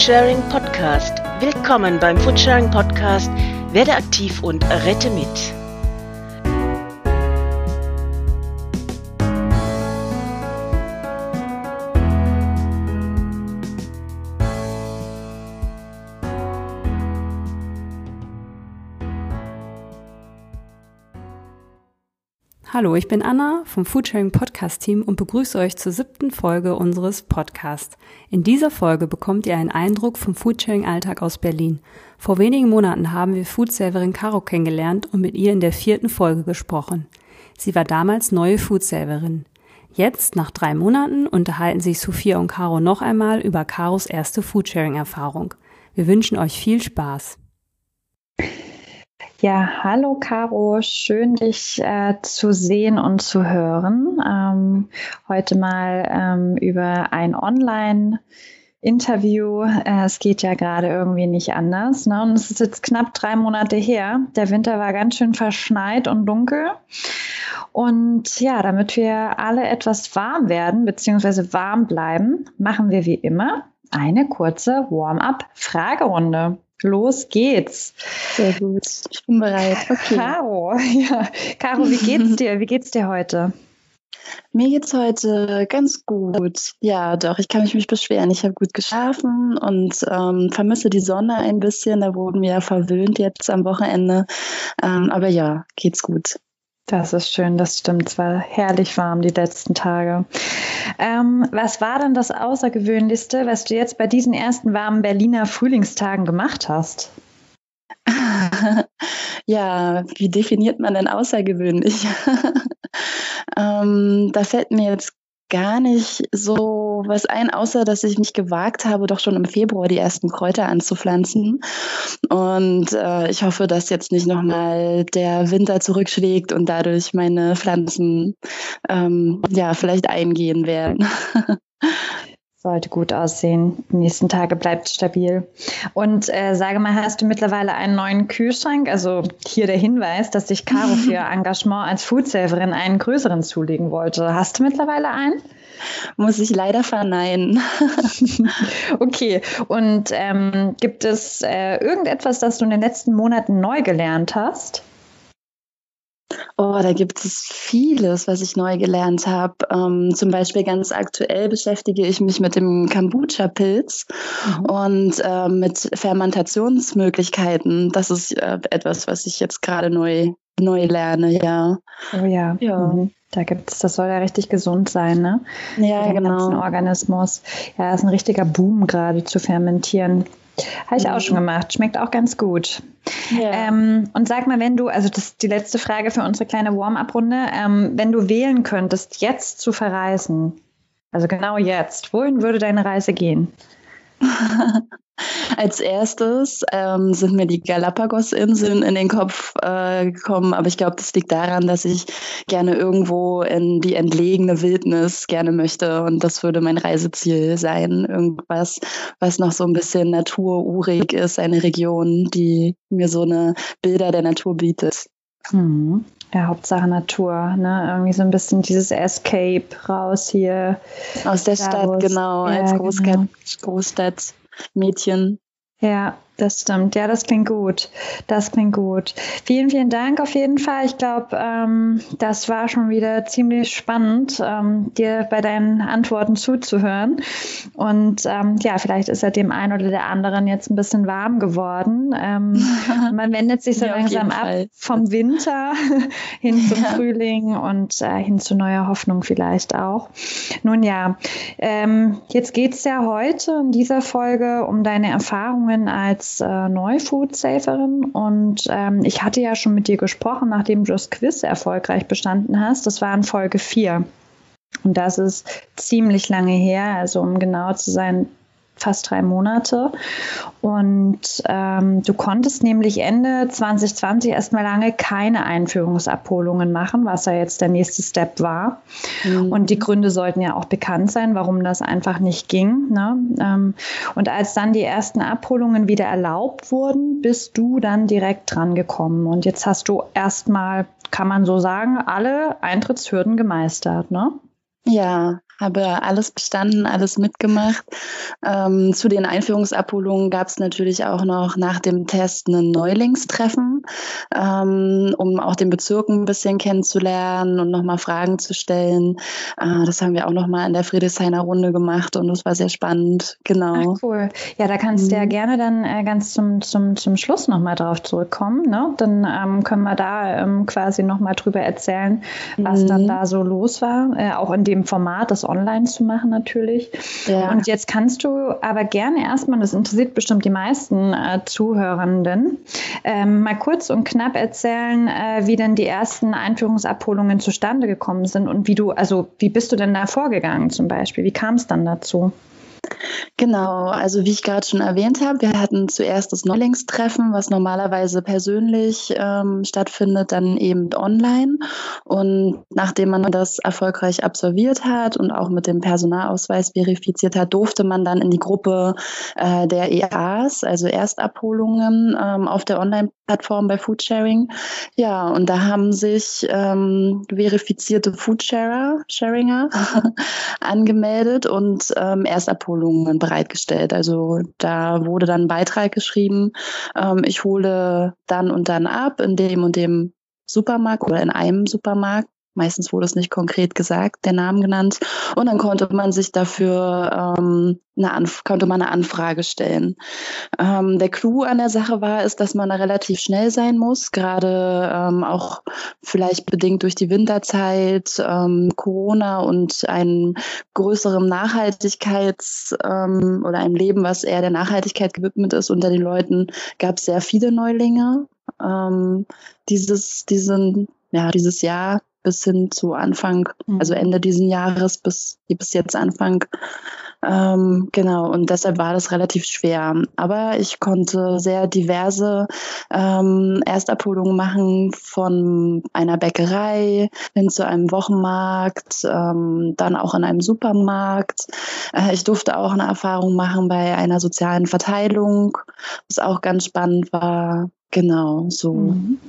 Foodsharing Podcast. Willkommen beim Foodsharing Podcast. Werde aktiv und rette mit. Hallo, ich bin Anna vom Foodsharing Podcast Team und begrüße euch zur siebten Folge unseres Podcasts. In dieser Folge bekommt ihr einen Eindruck vom Foodsharing Alltag aus Berlin. Vor wenigen Monaten haben wir Foodsaverin Caro kennengelernt und mit ihr in der vierten Folge gesprochen. Sie war damals neue Foodsaverin. Jetzt, nach drei Monaten, unterhalten sich Sophia und Caro noch einmal über Caros erste Foodsharing-Erfahrung. Wir wünschen euch viel Spaß. Ja, hallo Caro, schön dich äh, zu sehen und zu hören. Ähm, heute mal ähm, über ein Online-Interview. Äh, es geht ja gerade irgendwie nicht anders. Ne? Und es ist jetzt knapp drei Monate her. Der Winter war ganz schön verschneit und dunkel. Und ja, damit wir alle etwas warm werden, beziehungsweise warm bleiben, machen wir wie immer eine kurze Warm-up-Fragerunde. Los geht's. Sehr gut. Ich bin bereit. Okay. Caro, ja. Caro, wie geht's dir? Wie geht's dir heute? Mir geht's heute ganz gut. Ja, doch, ich kann mich nicht beschweren. Ich habe gut geschlafen und ähm, vermisse die Sonne ein bisschen. Da wurden wir ja verwöhnt jetzt am Wochenende. Ähm, aber ja, geht's gut. Das ist schön, das stimmt. Es war herrlich warm die letzten Tage. Ähm, was war denn das Außergewöhnlichste, was du jetzt bei diesen ersten warmen Berliner Frühlingstagen gemacht hast? ja, wie definiert man denn außergewöhnlich? ähm, da fällt mir jetzt gar nicht so was ein, außer dass ich mich gewagt habe, doch schon im Februar die ersten Kräuter anzupflanzen. Und äh, ich hoffe, dass jetzt nicht nochmal der Winter zurückschlägt und dadurch meine Pflanzen ähm, ja vielleicht eingehen werden. Sollte gut aussehen. Die nächsten Tage bleibt stabil. Und äh, sage mal, hast du mittlerweile einen neuen Kühlschrank? Also hier der Hinweis, dass sich Caro für ihr Engagement als Foodsaverin einen größeren zulegen wollte. Hast du mittlerweile einen? Muss ich leider verneinen. okay. Und ähm, gibt es äh, irgendetwas, das du in den letzten Monaten neu gelernt hast? Oh, da gibt es vieles, was ich neu gelernt habe. Ähm, zum Beispiel ganz aktuell beschäftige ich mich mit dem Kombucha-Pilz mhm. und äh, mit Fermentationsmöglichkeiten. Das ist äh, etwas, was ich jetzt gerade neu, neu lerne, ja. Oh ja. ja. Mhm. Da gibt's, das soll ja richtig gesund sein, ne? Ja, Für den genau. Ganzen Organismus. Ja, ist ein richtiger Boom gerade zu fermentieren. Habe ich mhm. auch schon gemacht. Schmeckt auch ganz gut. Ja. Ähm, und sag mal, wenn du, also das ist die letzte Frage für unsere kleine Warm-up-Runde, ähm, wenn du wählen könntest, jetzt zu verreisen, also genau jetzt, wohin würde deine Reise gehen? Als erstes ähm, sind mir die Galapagos-Inseln in den Kopf äh, gekommen, aber ich glaube, das liegt daran, dass ich gerne irgendwo in die entlegene Wildnis gerne möchte und das würde mein Reiseziel sein. Irgendwas, was noch so ein bisschen natururig ist, eine Region, die mir so eine Bilder der Natur bietet. Mhm. Ja, Hauptsache Natur, ne? Irgendwie so ein bisschen dieses Escape raus hier. Aus der Stadt, genau, ja, als Großstadt, genau. Großstadtmädchen. Ja, das stimmt. Ja, das klingt gut. Das klingt gut. Vielen, vielen Dank auf jeden Fall. Ich glaube, ähm, das war schon wieder ziemlich spannend, ähm, dir bei deinen Antworten zuzuhören. Und ähm, ja, vielleicht ist er dem einen oder der anderen jetzt ein bisschen warm geworden. Ähm, man wendet sich so ja, langsam ab Fall. vom Winter hin zum ja. Frühling und äh, hin zu neuer Hoffnung vielleicht auch. Nun ja, ähm, jetzt geht es ja heute in dieser Folge um deine Erfahrungen als als äh, Neufood-Saferin und ähm, ich hatte ja schon mit dir gesprochen, nachdem du das Quiz erfolgreich bestanden hast. Das war in Folge 4. Und das ist ziemlich lange her, also um genau zu sein, fast drei Monate. Und ähm, du konntest nämlich Ende 2020 erstmal lange keine Einführungsabholungen machen, was ja jetzt der nächste Step war. Mhm. Und die Gründe sollten ja auch bekannt sein, warum das einfach nicht ging. Ne? Ähm, und als dann die ersten Abholungen wieder erlaubt wurden, bist du dann direkt dran gekommen. Und jetzt hast du erstmal, kann man so sagen, alle Eintrittshürden gemeistert, ne? Ja, habe alles bestanden, alles mitgemacht. Ähm, zu den Einführungsabholungen gab es natürlich auch noch nach dem Test ein Neulingstreffen, ähm, um auch den Bezirk ein bisschen kennenzulernen und nochmal Fragen zu stellen. Äh, das haben wir auch nochmal in der Friedrichshainer Runde gemacht und das war sehr spannend. Genau. Ach, cool. Ja, da kannst du ja mhm. gerne dann äh, ganz zum, zum, zum Schluss nochmal drauf zurückkommen. Ne? Dann ähm, können wir da ähm, quasi nochmal drüber erzählen, was mhm. dann da so los war. Äh, auch in dem Format, das online zu machen natürlich. Ja. Und jetzt kannst du aber gerne erstmal, das interessiert bestimmt die meisten äh, Zuhörenden, ähm, mal kurz und knapp erzählen, äh, wie denn die ersten Einführungsabholungen zustande gekommen sind und wie du, also wie bist du denn da vorgegangen zum Beispiel? Wie kam es dann dazu? Genau, also wie ich gerade schon erwähnt habe, wir hatten zuerst das Neulingstreffen, was normalerweise persönlich ähm, stattfindet, dann eben online. Und nachdem man das erfolgreich absolviert hat und auch mit dem Personalausweis verifiziert hat, durfte man dann in die Gruppe äh, der EAs, also Erstabholungen ähm, auf der Online-Plattform bei Foodsharing. Ja, und da haben sich ähm, verifizierte Foodsharer, Sharinger, angemeldet und ähm, Erstabholungen Abholungen bereitgestellt. Also da wurde dann ein Beitrag geschrieben, ähm, ich hole dann und dann ab in dem und dem Supermarkt oder in einem Supermarkt Meistens wurde es nicht konkret gesagt, der Name genannt. Und dann konnte man sich dafür ähm, eine, Anf konnte man eine Anfrage stellen. Ähm, der Clou an der Sache war, ist, dass man da relativ schnell sein muss, gerade ähm, auch vielleicht bedingt durch die Winterzeit, ähm, Corona und einem größeren Nachhaltigkeits- ähm, oder einem Leben, was eher der Nachhaltigkeit gewidmet ist unter den Leuten, gab es sehr viele Neulinge. Ähm, dieses, diesen, ja, dieses Jahr bis hin zu Anfang, mhm. also Ende diesen Jahres bis, bis jetzt Anfang. Ähm, genau, und deshalb war das relativ schwer. Aber ich konnte sehr diverse ähm, Erstabholungen machen von einer Bäckerei hin zu einem Wochenmarkt, ähm, dann auch in einem Supermarkt. Äh, ich durfte auch eine Erfahrung machen bei einer sozialen Verteilung, was auch ganz spannend war. Genau, so.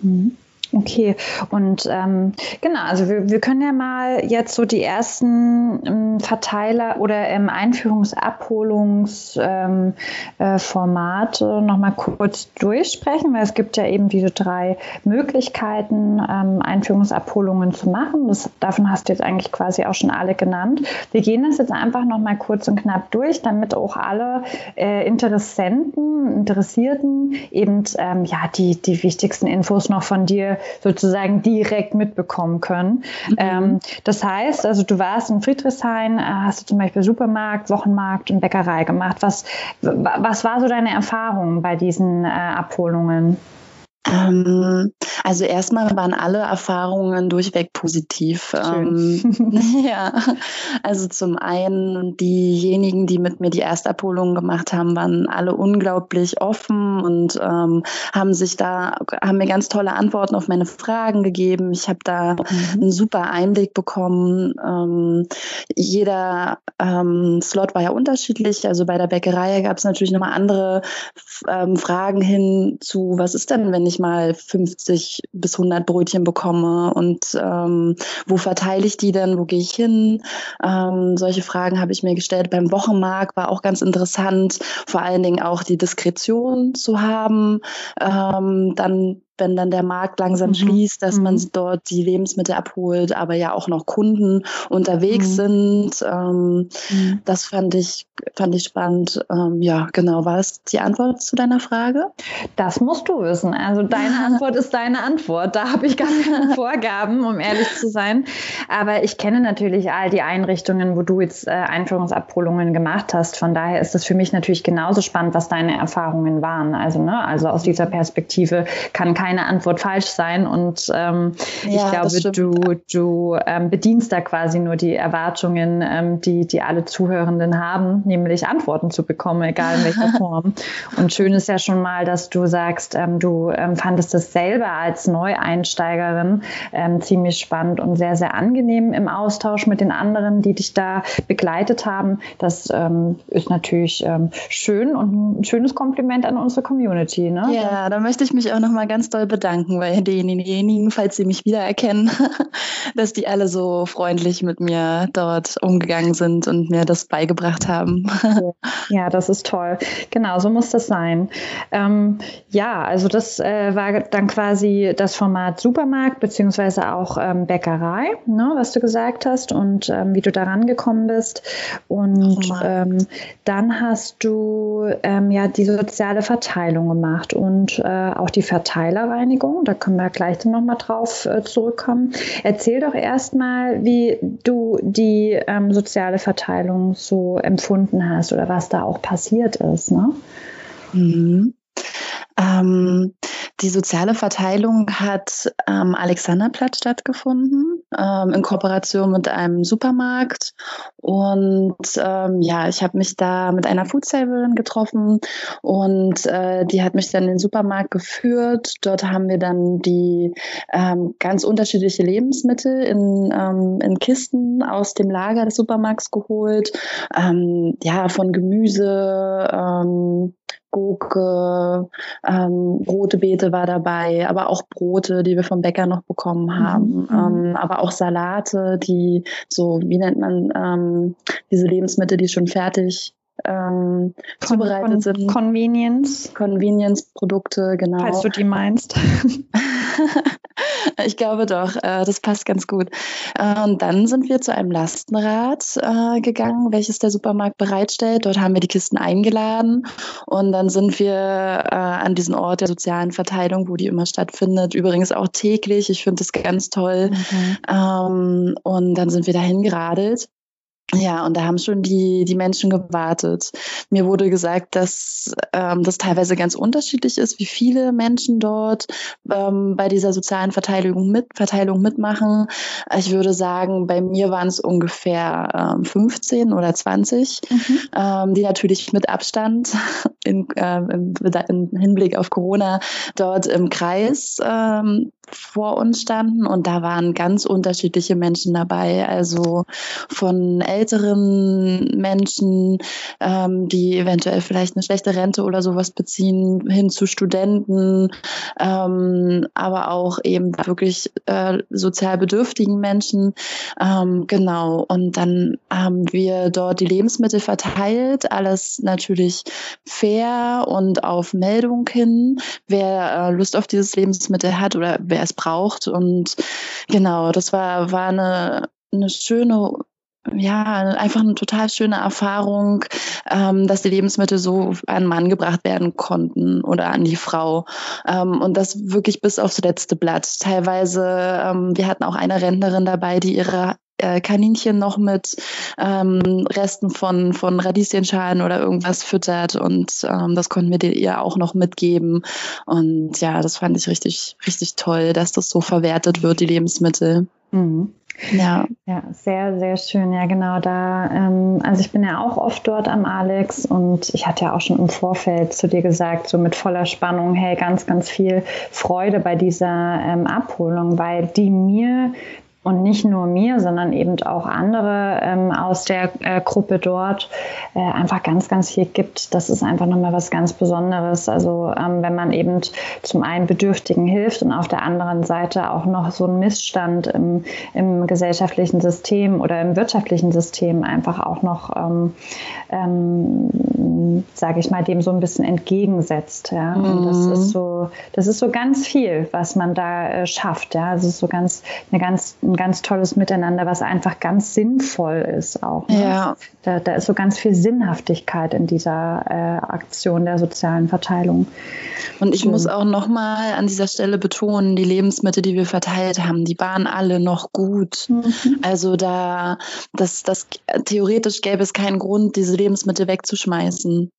Mhm. Okay, und ähm, genau, also wir, wir können ja mal jetzt so die ersten ähm, Verteiler oder ähm, Einführungsabholungsformate ähm, äh, nochmal kurz durchsprechen, weil es gibt ja eben diese drei Möglichkeiten, ähm, Einführungsabholungen zu machen. Das, davon hast du jetzt eigentlich quasi auch schon alle genannt. Wir gehen das jetzt einfach nochmal kurz und knapp durch, damit auch alle äh, Interessenten, Interessierten eben ähm, ja, die, die wichtigsten Infos noch von dir sozusagen direkt mitbekommen können. Mhm. Ähm, das heißt, also du warst in Friedrichshain, äh, hast du zum Beispiel Supermarkt, Wochenmarkt und Bäckerei gemacht. Was, was war so deine Erfahrung bei diesen äh, Abholungen? Ähm, also erstmal waren alle Erfahrungen durchweg positiv. Ähm, ja, also zum einen diejenigen, die mit mir die Erstabholung gemacht haben, waren alle unglaublich offen und ähm, haben sich da, haben mir ganz tolle Antworten auf meine Fragen gegeben. Ich habe da mhm. einen super Einblick bekommen. Ähm, jeder ähm, Slot war ja unterschiedlich. Also bei der Bäckerei gab es natürlich nochmal andere ähm, Fragen hin zu, was ist denn, wenn ich mal 50 bis 100 Brötchen bekomme und ähm, wo verteile ich die denn, wo gehe ich hin? Ähm, solche Fragen habe ich mir gestellt. Beim Wochenmarkt war auch ganz interessant, vor allen Dingen auch die Diskretion zu haben, ähm, dann wenn dann der Markt langsam mhm. schließt, dass mhm. man dort die Lebensmittel abholt, aber ja auch noch Kunden unterwegs mhm. sind. Ähm, mhm. das fand ich, fand ich spannend. Ähm, ja, genau. War das die Antwort zu deiner Frage? Das musst du wissen. Also deine Antwort ist deine Antwort. Da habe ich gar keine Vorgaben, um ehrlich zu sein. Aber ich kenne natürlich all die Einrichtungen, wo du jetzt äh, Einführungsabholungen gemacht hast. Von daher ist es für mich natürlich genauso spannend, was deine Erfahrungen waren. Also, ne, also aus dieser Perspektive kann kein keine Antwort falsch sein. Und ähm, ja, ich glaube, du, du ähm, bedienst da quasi nur die Erwartungen, ähm, die, die alle Zuhörenden haben, nämlich Antworten zu bekommen, egal in welcher Form. Und schön ist ja schon mal, dass du sagst, ähm, du ähm, fandest es selber als Neueinsteigerin ähm, ziemlich spannend und sehr, sehr angenehm im Austausch mit den anderen, die dich da begleitet haben. Das ist natürlich schön und ein schönes Kompliment an unsere Community. Ne? Ja, da möchte ich mich auch nochmal ganz doll doll bedanken bei denjenigen, falls sie mich wiedererkennen, dass die alle so freundlich mit mir dort umgegangen sind und mir das beigebracht haben. Ja, das ist toll. Genau, so muss das sein. Ähm, ja, also das äh, war dann quasi das Format Supermarkt beziehungsweise auch ähm, Bäckerei, ne, was du gesagt hast und ähm, wie du daran gekommen bist. Und ähm, dann hast du ähm, ja die soziale Verteilung gemacht und äh, auch die Verteilerreinigung. Da können wir gleich dann nochmal drauf äh, zurückkommen. Erzähl doch erstmal, wie du die ähm, soziale Verteilung so empfunden hast oder was da auch passiert ist. Ne? Mhm. Ähm, die soziale Verteilung hat am Alexanderplatz stattgefunden, ähm, in Kooperation mit einem Supermarkt. Und ähm, ja, ich habe mich da mit einer Foodsaverin getroffen und äh, die hat mich dann in den Supermarkt geführt. Dort haben wir dann die ähm, ganz unterschiedliche Lebensmittel in, ähm, in Kisten aus dem Lager des Supermarkts geholt. Ähm, ja, von Gemüse, ähm, Gurke, ähm, rote Beete war dabei, aber auch Brote, die wir vom Bäcker noch bekommen mhm, haben, mhm. ähm, aber auch Salate, die so, wie nennt man ähm, diese Lebensmittel, die schon fertig ähm, zubereitet Con sind. Convenience. Convenience-Produkte, genau. Falls du die meinst. ich glaube doch, äh, das passt ganz gut. Äh, und dann sind wir zu einem Lastenrad äh, gegangen, welches der Supermarkt bereitstellt. Dort haben wir die Kisten eingeladen und dann sind wir äh, an diesen Ort der sozialen Verteilung, wo die immer stattfindet. Übrigens auch täglich. Ich finde das ganz toll. Mhm. Ähm, und dann sind wir dahin geradelt ja, und da haben schon die, die Menschen gewartet. Mir wurde gesagt, dass ähm, das teilweise ganz unterschiedlich ist, wie viele Menschen dort ähm, bei dieser sozialen Verteilung, mit, Verteilung mitmachen. Ich würde sagen, bei mir waren es ungefähr ähm, 15 oder 20, mhm. ähm, die natürlich mit Abstand in, äh, im, Hinblick auf Corona dort im Kreis ähm, vor uns standen. Und da waren ganz unterschiedliche Menschen dabei. Also von älteren Menschen, ähm, die eventuell vielleicht eine schlechte Rente oder sowas beziehen, hin zu Studenten, ähm, aber auch eben wirklich äh, sozial bedürftigen Menschen. Ähm, genau. Und dann haben wir dort die Lebensmittel verteilt, alles natürlich fair und auf Meldung hin, wer äh, Lust auf dieses Lebensmittel hat oder wer es braucht. Und genau, das war, war eine, eine schöne ja, einfach eine total schöne Erfahrung, ähm, dass die Lebensmittel so an Mann gebracht werden konnten oder an die Frau. Ähm, und das wirklich bis aufs letzte Blatt. Teilweise, ähm, wir hatten auch eine Rentnerin dabei, die ihre äh, Kaninchen noch mit ähm, Resten von, von Radieschenschalen oder irgendwas füttert und ähm, das konnten wir ihr auch noch mitgeben. Und ja, das fand ich richtig, richtig toll, dass das so verwertet wird, die Lebensmittel. Mhm. Ja. Ja, sehr, sehr schön. Ja, genau da. Ähm, also ich bin ja auch oft dort am Alex und ich hatte ja auch schon im Vorfeld zu dir gesagt, so mit voller Spannung, hey, ganz, ganz viel Freude bei dieser ähm, Abholung, weil die mir und nicht nur mir, sondern eben auch andere ähm, aus der äh, Gruppe dort äh, einfach ganz, ganz viel gibt. Das ist einfach nochmal was ganz Besonderes. Also ähm, wenn man eben zum einen Bedürftigen hilft und auf der anderen Seite auch noch so einen Missstand im, im gesellschaftlichen System oder im wirtschaftlichen System einfach auch noch, ähm, ähm, sage ich mal, dem so ein bisschen entgegensetzt. Ja? Und das mhm. ist so, das ist so ganz viel, was man da äh, schafft. Ja, es ist so ganz eine ganz ein ganz tolles Miteinander, was einfach ganz sinnvoll ist auch. Ne? Ja. Da, da, ist so ganz viel Sinnhaftigkeit in dieser äh, Aktion der sozialen Verteilung. Und ich mhm. muss auch nochmal an dieser Stelle betonen, die Lebensmittel, die wir verteilt haben, die waren alle noch gut. Mhm. Also da, das, das, theoretisch gäbe es keinen Grund, diese Lebensmittel wegzuschmeißen.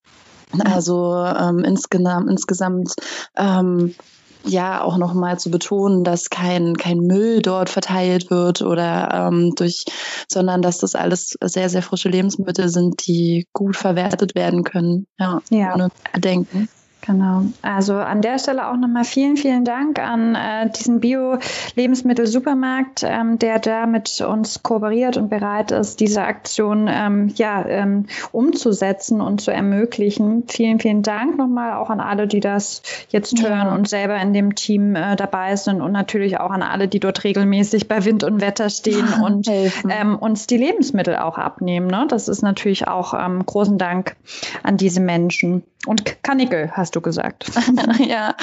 Also ähm, insgesamt, insgesamt ähm, ja auch nochmal zu betonen, dass kein, kein Müll dort verteilt wird oder ähm, durch, sondern dass das alles sehr, sehr frische Lebensmittel sind, die gut verwertet werden können. Ja, ja. ohne Bedenken. Genau. Also an der Stelle auch nochmal vielen, vielen Dank an äh, diesen Bio-Lebensmittel-Supermarkt, ähm, der da mit uns kooperiert und bereit ist, diese Aktion ähm, ja, ähm, umzusetzen und zu ermöglichen. Vielen, vielen Dank nochmal auch an alle, die das jetzt ja. hören und selber in dem Team äh, dabei sind und natürlich auch an alle, die dort regelmäßig bei Wind und Wetter stehen und ähm, uns die Lebensmittel auch abnehmen. Ne? Das ist natürlich auch ähm, großen Dank an diese Menschen. Und Kanickel, hast du gesagt. ja.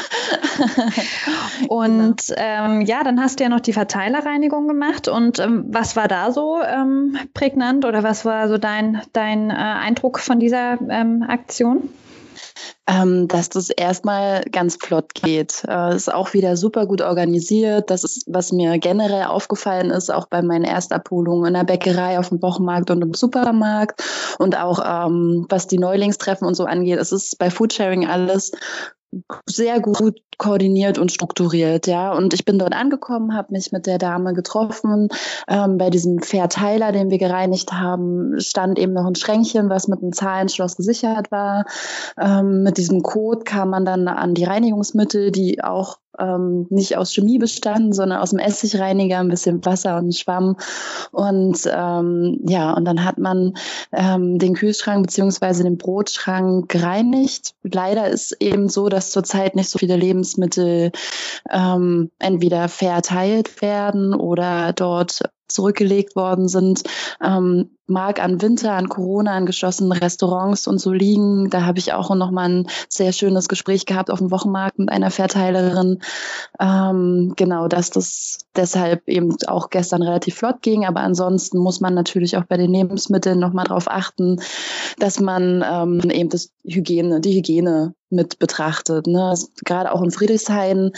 und ähm, ja, dann hast du ja noch die Verteilerreinigung gemacht. Und ähm, was war da so ähm, prägnant oder was war so dein, dein äh, Eindruck von dieser ähm, Aktion? Ähm, dass das erstmal ganz flott geht. Äh, ist auch wieder super gut organisiert. Das ist, was mir generell aufgefallen ist, auch bei meinen Erstabholungen in der Bäckerei, auf dem Wochenmarkt und im Supermarkt und auch ähm, was die Neulingstreffen und so angeht. Es ist bei Foodsharing alles sehr gut koordiniert und strukturiert, ja. Und ich bin dort angekommen, habe mich mit der Dame getroffen. Ähm, bei diesem Verteiler, den wir gereinigt haben, stand eben noch ein Schränkchen, was mit einem Zahlenschloss gesichert war. Ähm, mit diesem Code kam man dann an die Reinigungsmittel, die auch ähm, nicht aus Chemie bestanden, sondern aus dem Essigreiniger, ein bisschen Wasser und Schwamm. Und ähm, ja, und dann hat man ähm, den Kühlschrank beziehungsweise den Brotschrank gereinigt. Leider ist eben so, dass zurzeit nicht so viele Lebensmittel ähm, entweder verteilt werden oder dort zurückgelegt worden sind, ähm, mag an Winter, an Corona, an geschlossenen Restaurants und so liegen. Da habe ich auch noch mal ein sehr schönes Gespräch gehabt auf dem Wochenmarkt mit einer Verteilerin. Ähm, genau, dass das deshalb eben auch gestern relativ flott ging. Aber ansonsten muss man natürlich auch bei den Lebensmitteln noch mal darauf achten, dass man ähm, eben das Hygiene, die Hygiene mit betrachtet. Ne? Gerade auch in Friedrichshain,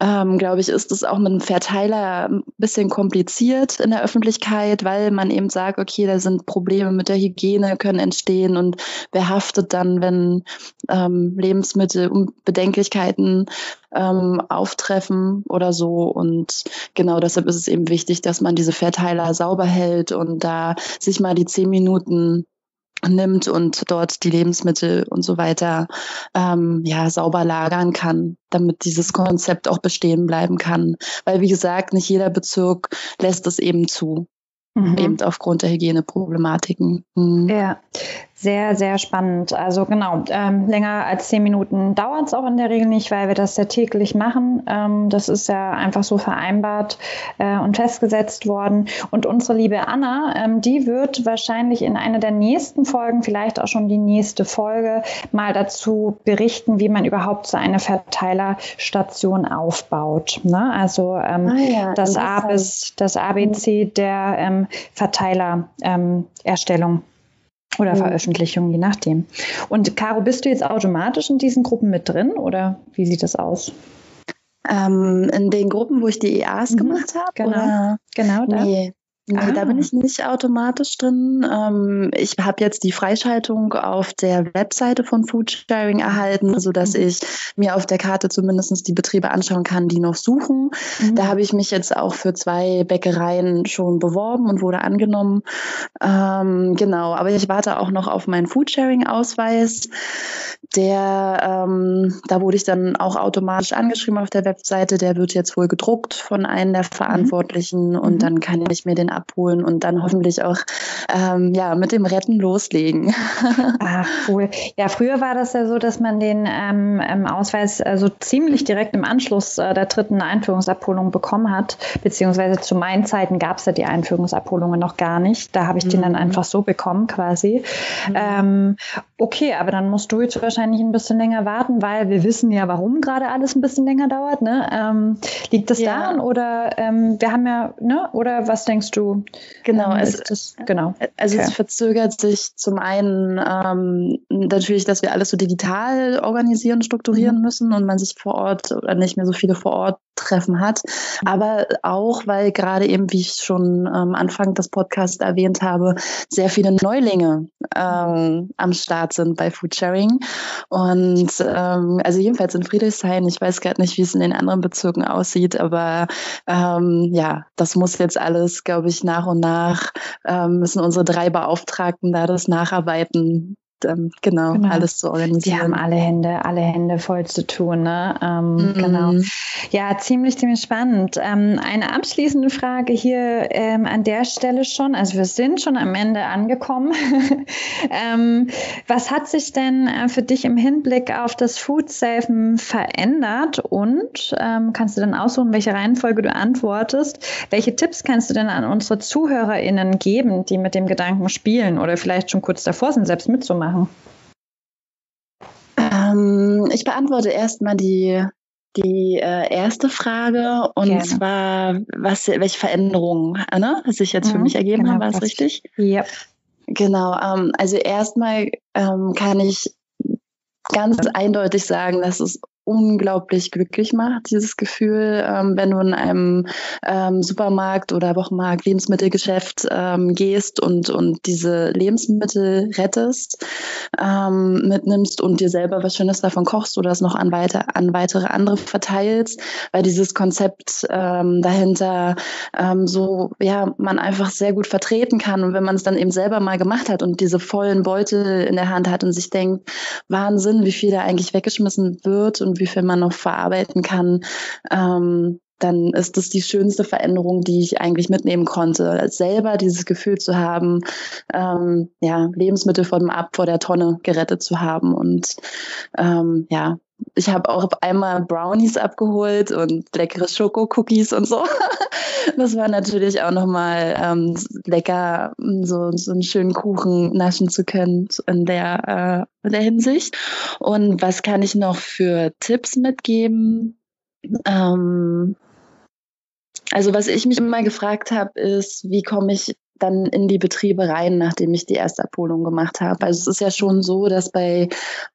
ähm, glaube ich, ist es auch mit einem Verteiler ein bisschen kompliziert in der Öffentlichkeit, weil man eben sagt, okay, da sind Probleme mit der Hygiene, können entstehen und wer haftet dann, wenn ähm, Lebensmittel Bedenklichkeiten ähm, auftreffen oder so. Und genau deshalb ist es eben wichtig, dass man diese Verteiler sauber hält und da sich mal die zehn Minuten nimmt und dort die Lebensmittel und so weiter ähm, ja sauber lagern kann, damit dieses Konzept auch bestehen bleiben kann. Weil wie gesagt, nicht jeder Bezirk lässt es eben zu, mhm. eben aufgrund der Hygieneproblematiken. Mhm. Ja, sehr, sehr spannend. Also genau, ähm, länger als zehn Minuten dauert es auch in der Regel nicht, weil wir das ja täglich machen. Ähm, das ist ja einfach so vereinbart äh, und festgesetzt worden. Und unsere liebe Anna, ähm, die wird wahrscheinlich in einer der nächsten Folgen, vielleicht auch schon die nächste Folge, mal dazu berichten, wie man überhaupt so eine Verteilerstation aufbaut. Ne? Also ähm, ah ja, das, A bis, das ABC der ähm, Verteilererstellung. Oder mhm. Veröffentlichung, je nachdem. Und Caro, bist du jetzt automatisch in diesen Gruppen mit drin oder wie sieht das aus? Ähm, in den Gruppen, wo ich die EAs mhm. gemacht habe? Genau, genau da. Nee, Ah. da bin ich nicht automatisch drin. Ähm, ich habe jetzt die Freischaltung auf der Webseite von Foodsharing erhalten, sodass mhm. ich mir auf der Karte zumindest die Betriebe anschauen kann, die noch suchen. Mhm. Da habe ich mich jetzt auch für zwei Bäckereien schon beworben und wurde angenommen. Ähm, genau, aber ich warte auch noch auf meinen Foodsharing-Ausweis. Der, ähm, da wurde ich dann auch automatisch angeschrieben auf der Webseite. Der wird jetzt wohl gedruckt von einem der mhm. Verantwortlichen mhm. und dann kann ich mir den abholen und dann hoffentlich auch ähm, ja, mit dem Retten loslegen. Ah, cool. Ja, früher war das ja so, dass man den ähm, Ausweis also ziemlich direkt im Anschluss äh, der dritten Einführungsabholung bekommen hat, beziehungsweise zu meinen Zeiten gab es ja die Einführungsabholungen noch gar nicht. Da habe ich mhm. den dann mhm. einfach so bekommen quasi. Mhm. Ähm, okay, aber dann musst du jetzt wahrscheinlich ein bisschen länger warten, weil wir wissen ja, warum gerade alles ein bisschen länger dauert. Ne? Ähm, liegt das ja. daran oder ähm, wir haben ja, ne? oder was denkst du? Genau, ähm, es, das, genau. Also okay. es verzögert sich zum einen ähm, natürlich, dass wir alles so digital organisieren, strukturieren mhm. müssen und man sich vor Ort oder nicht mehr so viele vor Ort Treffen hat, mhm. aber auch, weil gerade eben, wie ich schon am ähm, Anfang des Podcasts erwähnt habe, sehr viele Neulinge ähm, am Start sind bei Foodsharing und ähm, also jedenfalls in Friedrichshain, ich weiß gerade nicht, wie es in den anderen Bezirken aussieht, aber ähm, ja, das muss jetzt alles, glaube ich, nach und nach ähm, müssen unsere drei Beauftragten da das nacharbeiten, ähm, genau, genau, alles zu organisieren. Die haben alle Hände, alle Hände voll zu tun. Ne? Ähm, mhm. Genau. Ja, ziemlich, ziemlich spannend. Ähm, eine abschließende Frage hier ähm, an der Stelle schon. Also wir sind schon am Ende angekommen. Ähm, was hat sich denn äh, für dich im Hinblick auf das Food Safen verändert? Und ähm, kannst du dann aussuchen, welche Reihenfolge du antwortest? Welche Tipps kannst du denn an unsere ZuhörerInnen geben, die mit dem Gedanken spielen oder vielleicht schon kurz davor sind, selbst mitzumachen? Ähm, ich beantworte erstmal die, die äh, erste Frage und Gerne. zwar, was, welche Veränderungen ne, sich jetzt mhm, für mich ergeben genau, haben, war es richtig? Ja. Genau, ähm, also erstmal ähm, kann ich ganz eindeutig sagen, dass es unglaublich glücklich macht, dieses Gefühl, ähm, wenn du in einem ähm, Supermarkt oder Wochenmarkt, Lebensmittelgeschäft ähm, gehst und, und diese Lebensmittel rettest, ähm, mitnimmst und dir selber was Schönes davon kochst oder es noch an, weiter, an weitere andere verteilst, weil dieses Konzept ähm, dahinter ähm, so, ja, man einfach sehr gut vertreten kann. Und wenn man es dann eben selber mal gemacht hat und diese vollen Beutel in der Hand hat und sich denkt, Wahnsinn, wie viel da eigentlich weggeschmissen wird und wie viel man noch verarbeiten kann, ähm, dann ist das die schönste Veränderung, die ich eigentlich mitnehmen konnte. Selber dieses Gefühl zu haben, ähm, ja, Lebensmittel vom Ab vor der Tonne gerettet zu haben. Und ähm, ja, ich habe auch einmal Brownies abgeholt und leckere Schokocookies und so. Das war natürlich auch nochmal ähm, lecker, so, so einen schönen Kuchen naschen zu können in der, äh, in der Hinsicht. Und was kann ich noch für Tipps mitgeben? Ähm, also was ich mich immer gefragt habe, ist, wie komme ich dann in die Betriebe rein, nachdem ich die erste Abholung gemacht habe. Also es ist ja schon so, dass bei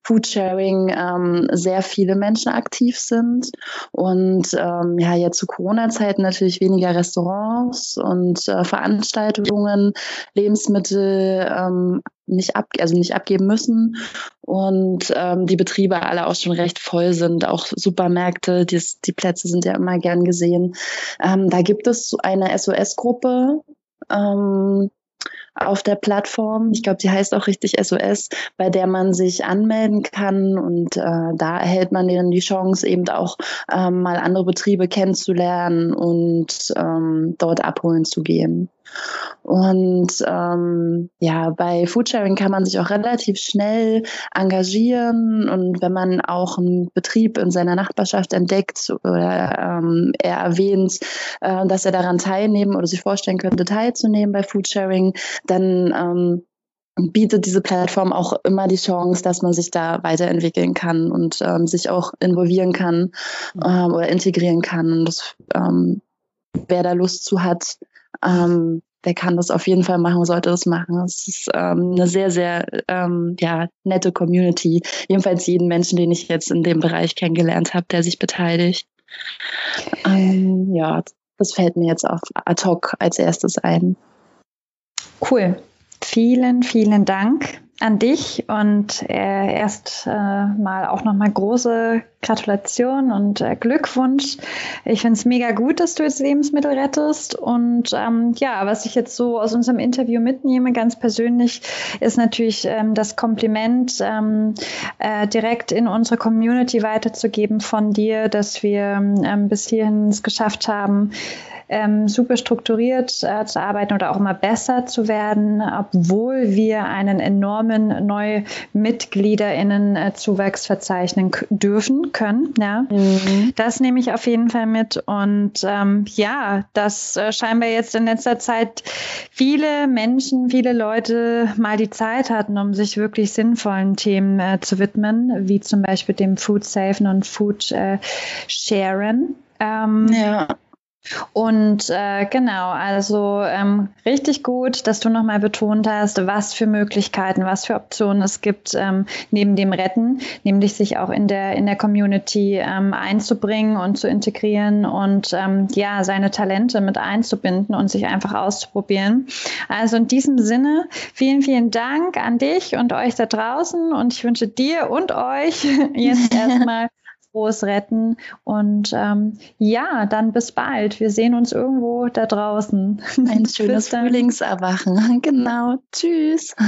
Foodsharing ähm, sehr viele Menschen aktiv sind und ähm, ja jetzt zu Corona-Zeiten natürlich weniger Restaurants und äh, Veranstaltungen, Lebensmittel ähm, nicht ab, also nicht abgeben müssen und ähm, die Betriebe alle auch schon recht voll sind, auch Supermärkte, die, die Plätze sind ja immer gern gesehen. Ähm, da gibt es eine SOS-Gruppe, ähm, auf der Plattform. Ich glaube, die heißt auch richtig SOS, bei der man sich anmelden kann und äh, da erhält man dann die Chance, eben auch ähm, mal andere Betriebe kennenzulernen und ähm, dort abholen zu gehen. Und ähm, ja, bei Foodsharing kann man sich auch relativ schnell engagieren und wenn man auch einen Betrieb in seiner Nachbarschaft entdeckt oder ähm, er erwähnt, äh, dass er daran teilnehmen oder sich vorstellen könnte, teilzunehmen bei Foodsharing, dann ähm, bietet diese Plattform auch immer die Chance, dass man sich da weiterentwickeln kann und ähm, sich auch involvieren kann ähm, oder integrieren kann. Und das, ähm, wer da Lust zu hat, ähm, der kann das auf jeden Fall machen, sollte das machen. Es ist ähm, eine sehr, sehr ähm, ja, nette Community. Jedenfalls jeden Menschen, den ich jetzt in dem Bereich kennengelernt habe, der sich beteiligt. Ähm, ja, das fällt mir jetzt auf ad hoc als erstes ein. Cool. Vielen, vielen Dank an dich und äh, erst äh, mal auch nochmal große Gratulation und äh, Glückwunsch. Ich finde es mega gut, dass du jetzt Lebensmittel rettest. Und ähm, ja, was ich jetzt so aus unserem Interview mitnehme, ganz persönlich, ist natürlich ähm, das Kompliment ähm, äh, direkt in unsere Community weiterzugeben von dir, dass wir ähm, bis hierhin es geschafft haben, ähm, super strukturiert äh, zu arbeiten oder auch immer besser zu werden, obwohl wir einen enormen neue MitgliederInnen-Zuwachs verzeichnen dürfen, können. Ja. Mhm. Das nehme ich auf jeden Fall mit. Und ähm, ja, dass äh, scheinbar jetzt in letzter Zeit viele Menschen, viele Leute mal die Zeit hatten, um sich wirklich sinnvollen Themen äh, zu widmen, wie zum Beispiel dem Food Safen und Food äh, Sharen. Ähm, ja. Und äh, genau, also ähm, richtig gut, dass du nochmal betont hast, was für Möglichkeiten, was für Optionen es gibt ähm, neben dem Retten, nämlich sich auch in der in der Community ähm, einzubringen und zu integrieren und ähm, ja seine Talente mit einzubinden und sich einfach auszuprobieren. Also in diesem Sinne vielen vielen Dank an dich und euch da draußen und ich wünsche dir und euch jetzt erstmal frohes Retten und ähm, ja, dann bis bald. Wir sehen uns irgendwo da draußen. Ein schönes Frühlingserwachen. Genau. Tschüss.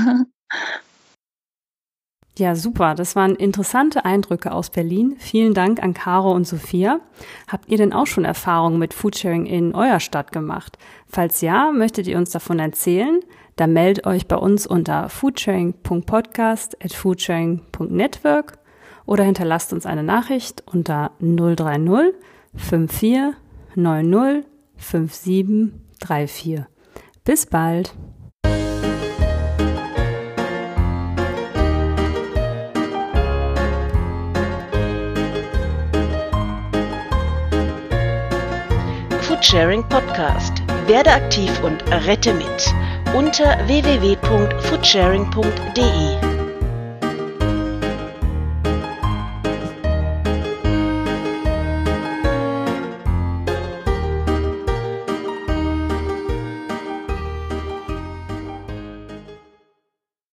Ja, super. Das waren interessante Eindrücke aus Berlin. Vielen Dank an Caro und Sophia. Habt ihr denn auch schon Erfahrungen mit Foodsharing in eurer Stadt gemacht? Falls ja, möchtet ihr uns davon erzählen? Dann meldet euch bei uns unter foodsharing.podcast at foodsharing.network oder hinterlasst uns eine Nachricht unter 030 54 90 57 34. Bis bald! Foodsharing Podcast. Werde aktiv und rette mit unter www.foodsharing.de.